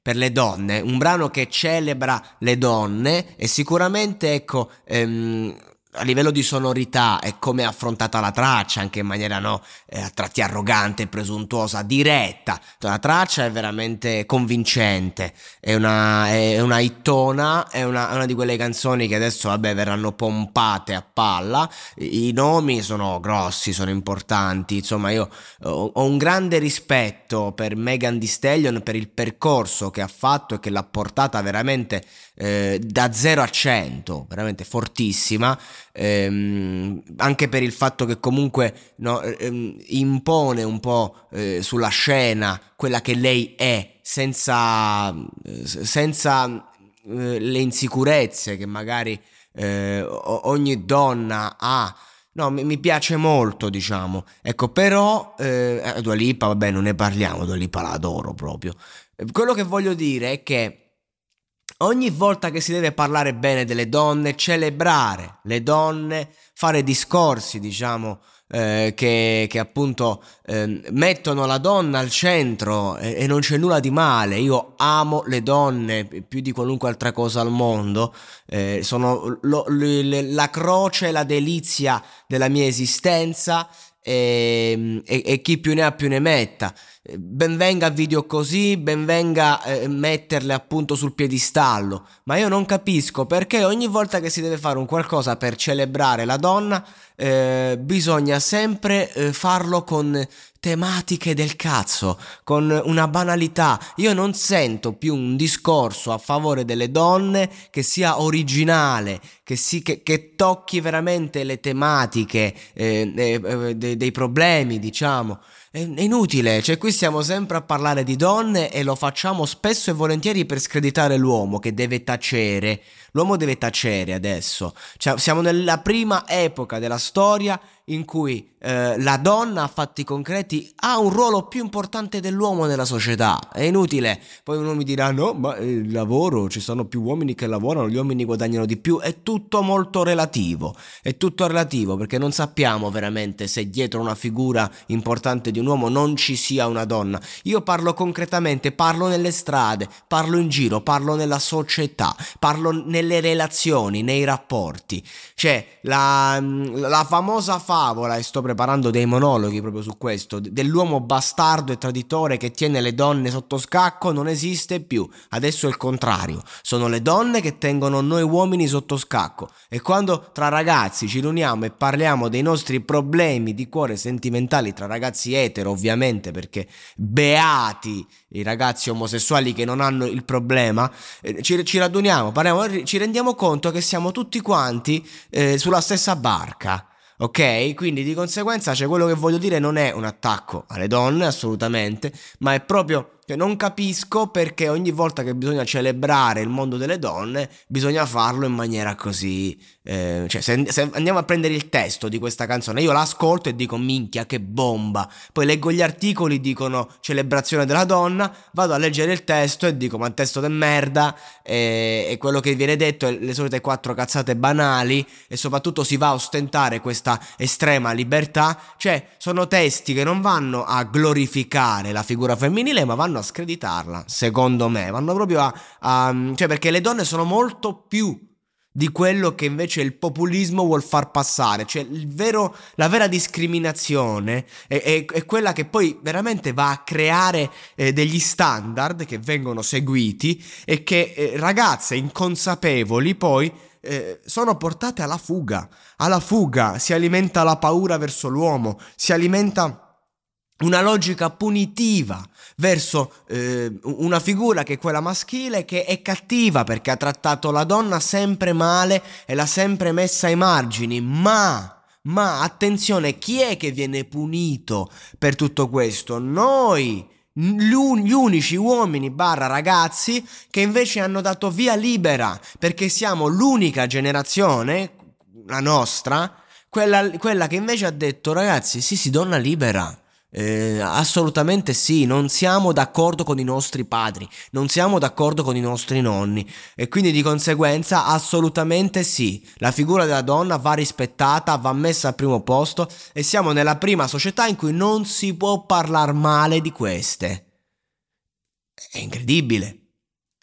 per le donne, un brano che celebra le donne e sicuramente ecco ehm, a livello di sonorità e come è affrontata la traccia, anche in maniera no, eh, a tratti arrogante, presuntuosa, diretta. La traccia è veramente convincente, è una, è una hittona, è una, è una, di quelle canzoni che adesso vabbè verranno pompate a palla. I, i nomi sono grossi, sono importanti. Insomma, io ho, ho un grande rispetto per Megan Thee Stallion, per il percorso che ha fatto e che l'ha portata veramente eh, da 0 a 100, veramente fortissima ehm, anche per il fatto che comunque no, ehm, impone un po' eh, sulla scena quella che lei è, senza, eh, senza eh, le insicurezze che magari eh, ogni donna ha. No, mi, piace molto, diciamo. Ecco, però, eh, Dua Lipa, vabbè, non ne parliamo, Dua Lipa la adoro proprio. Quello che voglio dire è che Ogni volta che si deve parlare bene delle donne, celebrare le donne, fare discorsi, diciamo, eh, che, che, appunto eh, mettono la donna al centro e, e, non c'è nulla di male. Io amo le donne più di qualunque altra cosa al mondo, eh, sono lo, lo, la croce la delizia della mia esistenza e, e, e chi più ne ha più ne metta. Benvenga video così, benvenga eh, metterle appunto sul piedistallo, ma io non capisco perché ogni volta che si deve fare un qualcosa per celebrare la donna, eh, bisogna sempre eh, farlo con tematiche del cazzo, con una banalità. Io non sento più un discorso a favore delle donne che sia originale, che, si, che, che tocchi veramente le tematiche eh, eh, eh dei, dei problemi, diciamo è inutile, cioè qui stiamo sempre a parlare di donne e lo facciamo spesso e volentieri per screditare l'uomo che deve tacere. L'uomo deve tacere adesso. Cioè, siamo nella prima epoca della storia in cui eh, la donna a fatti concreti ha un ruolo più importante dell'uomo nella società. È inutile. Poi uno mi dirà: no, ma il lavoro, ci sono più uomini che lavorano, gli uomini guadagnano di più. È tutto molto relativo. È tutto relativo perché non sappiamo veramente se dietro una figura importante di un uomo non ci sia una donna. Io parlo concretamente, parlo nelle strade, parlo in giro, parlo nella società, parlo nelle relazioni, nei rapporti. Cioè, la, la famosa favola, e sto preparando dei monologhi proprio su questo, dell'uomo bastardo e traditore che tiene le donne sotto scacco non esiste più. Adesso è il contrario. Sono le donne che tengono noi uomini sotto scacco. E quando tra ragazzi ci riuniamo e parliamo dei nostri problemi di cuore sentimentali, tra ragazzi etero ovviamente, perché beati i ragazzi omosessuali che non hanno il problema, eh, ci, ci raduniamo, parliamo, ci rendiamo conto che siamo tutti quanti eh, sulla stessa barca. Ok? Quindi di conseguenza, cioè quello che voglio dire non è un attacco alle donne, assolutamente, ma è proprio Cioè, non capisco perché ogni volta che bisogna celebrare il mondo delle donne, bisogna farlo in maniera così. Eh, cioè, se, se, andiamo a prendere il testo di questa canzone, io l'ascolto e dico minchia, che bomba. Poi leggo gli articoli, dicono celebrazione della donna, vado a leggere il testo e dico ma il testo de merda, e, e quello che viene detto è le solite quattro cazzate banali, e soprattutto si va a ostentare questa estrema libertà. Cioè, sono testi che non vanno a glorificare la figura femminile, ma vanno vanno a screditarla, secondo me, vanno proprio a, a... cioè perché le donne sono molto più di quello che invece il populismo vuol far passare. Cioè, vero, la vera discriminazione è, è, è, quella che poi veramente va a creare eh, degli standard che vengono seguiti e che eh, ragazze inconsapevoli poi eh, sono portate alla fuga. Alla fuga si alimenta la paura verso l'uomo, si alimenta una logica punitiva verso eh, una figura che è quella maschile che è cattiva perché ha trattato la donna sempre male e l'ha sempre messa ai margini, ma ma attenzione, chi è che viene punito per tutto questo? Noi, gli unici uomini barra ragazzi che invece hanno dato via libera perché siamo l'unica generazione, la nostra, quella, quella che invece ha detto ragazzi sì sì donna libera eh, assolutamente sì, non siamo d'accordo con i nostri padri, non siamo d'accordo con i nostri nonni e quindi di conseguenza assolutamente sì, la figura della donna va rispettata, va messa al primo posto e siamo nella prima società in cui non si può parlare male di queste. È incredibile.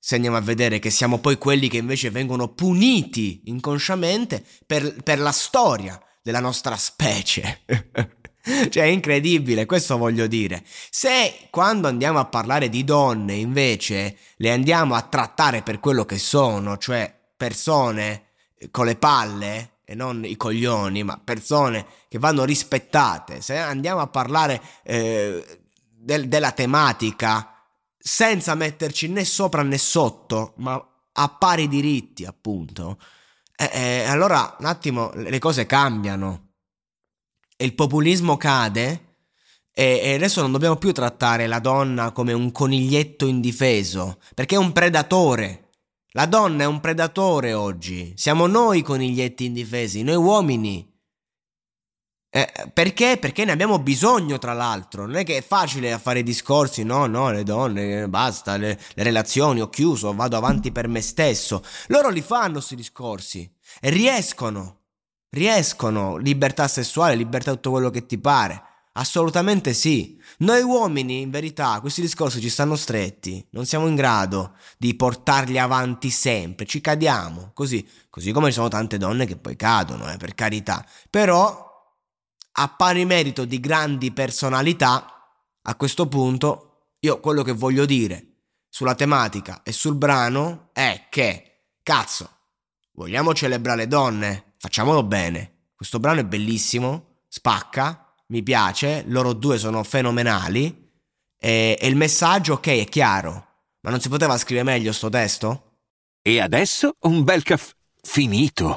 Se andiamo a vedere che siamo poi quelli che invece vengono puniti inconsciamente per, per la storia della nostra specie. Cioè è incredibile, questo voglio dire. Se quando andiamo a parlare di donne invece le andiamo a trattare per quello che sono, cioè persone con le palle e non i coglioni, ma persone che vanno rispettate, se andiamo a parlare eh, del, della tematica senza metterci né sopra né sotto, ma a pari diritti appunto, eh, eh, allora un attimo le cose cambiano e il populismo cade e, e adesso non dobbiamo più trattare la donna come un coniglietto indifeso, perché è un predatore. La donna è un predatore oggi. Siamo noi coniglietti indifesi, noi uomini. Eh, perché? Perché ne abbiamo bisogno, tra l'altro. Non è che è facile fare discorsi, no, no, le donne, basta, le, le relazioni, ho chiuso, vado avanti per me stesso. Loro li fanno questi discorsi e riescono. Riescono libertà sessuale, libertà tutto quello che ti pare. Assolutamente sì. Noi uomini, in verità, questi discorsi ci stanno stretti. Non siamo in grado di portarli avanti sempre. Ci cadiamo. Così, così come ci sono tante donne che poi cadono, eh, per carità. Però, a pari merito di grandi personalità, a questo punto, io quello che voglio dire sulla tematica e sul brano è che, cazzo, vogliamo celebrare le donne? Facciamolo bene. Questo brano è bellissimo, spacca, mi piace, loro due sono fenomenali e, e il messaggio, ok, è chiaro. Ma non si poteva scrivere meglio sto testo? E adesso un bel caffè finito.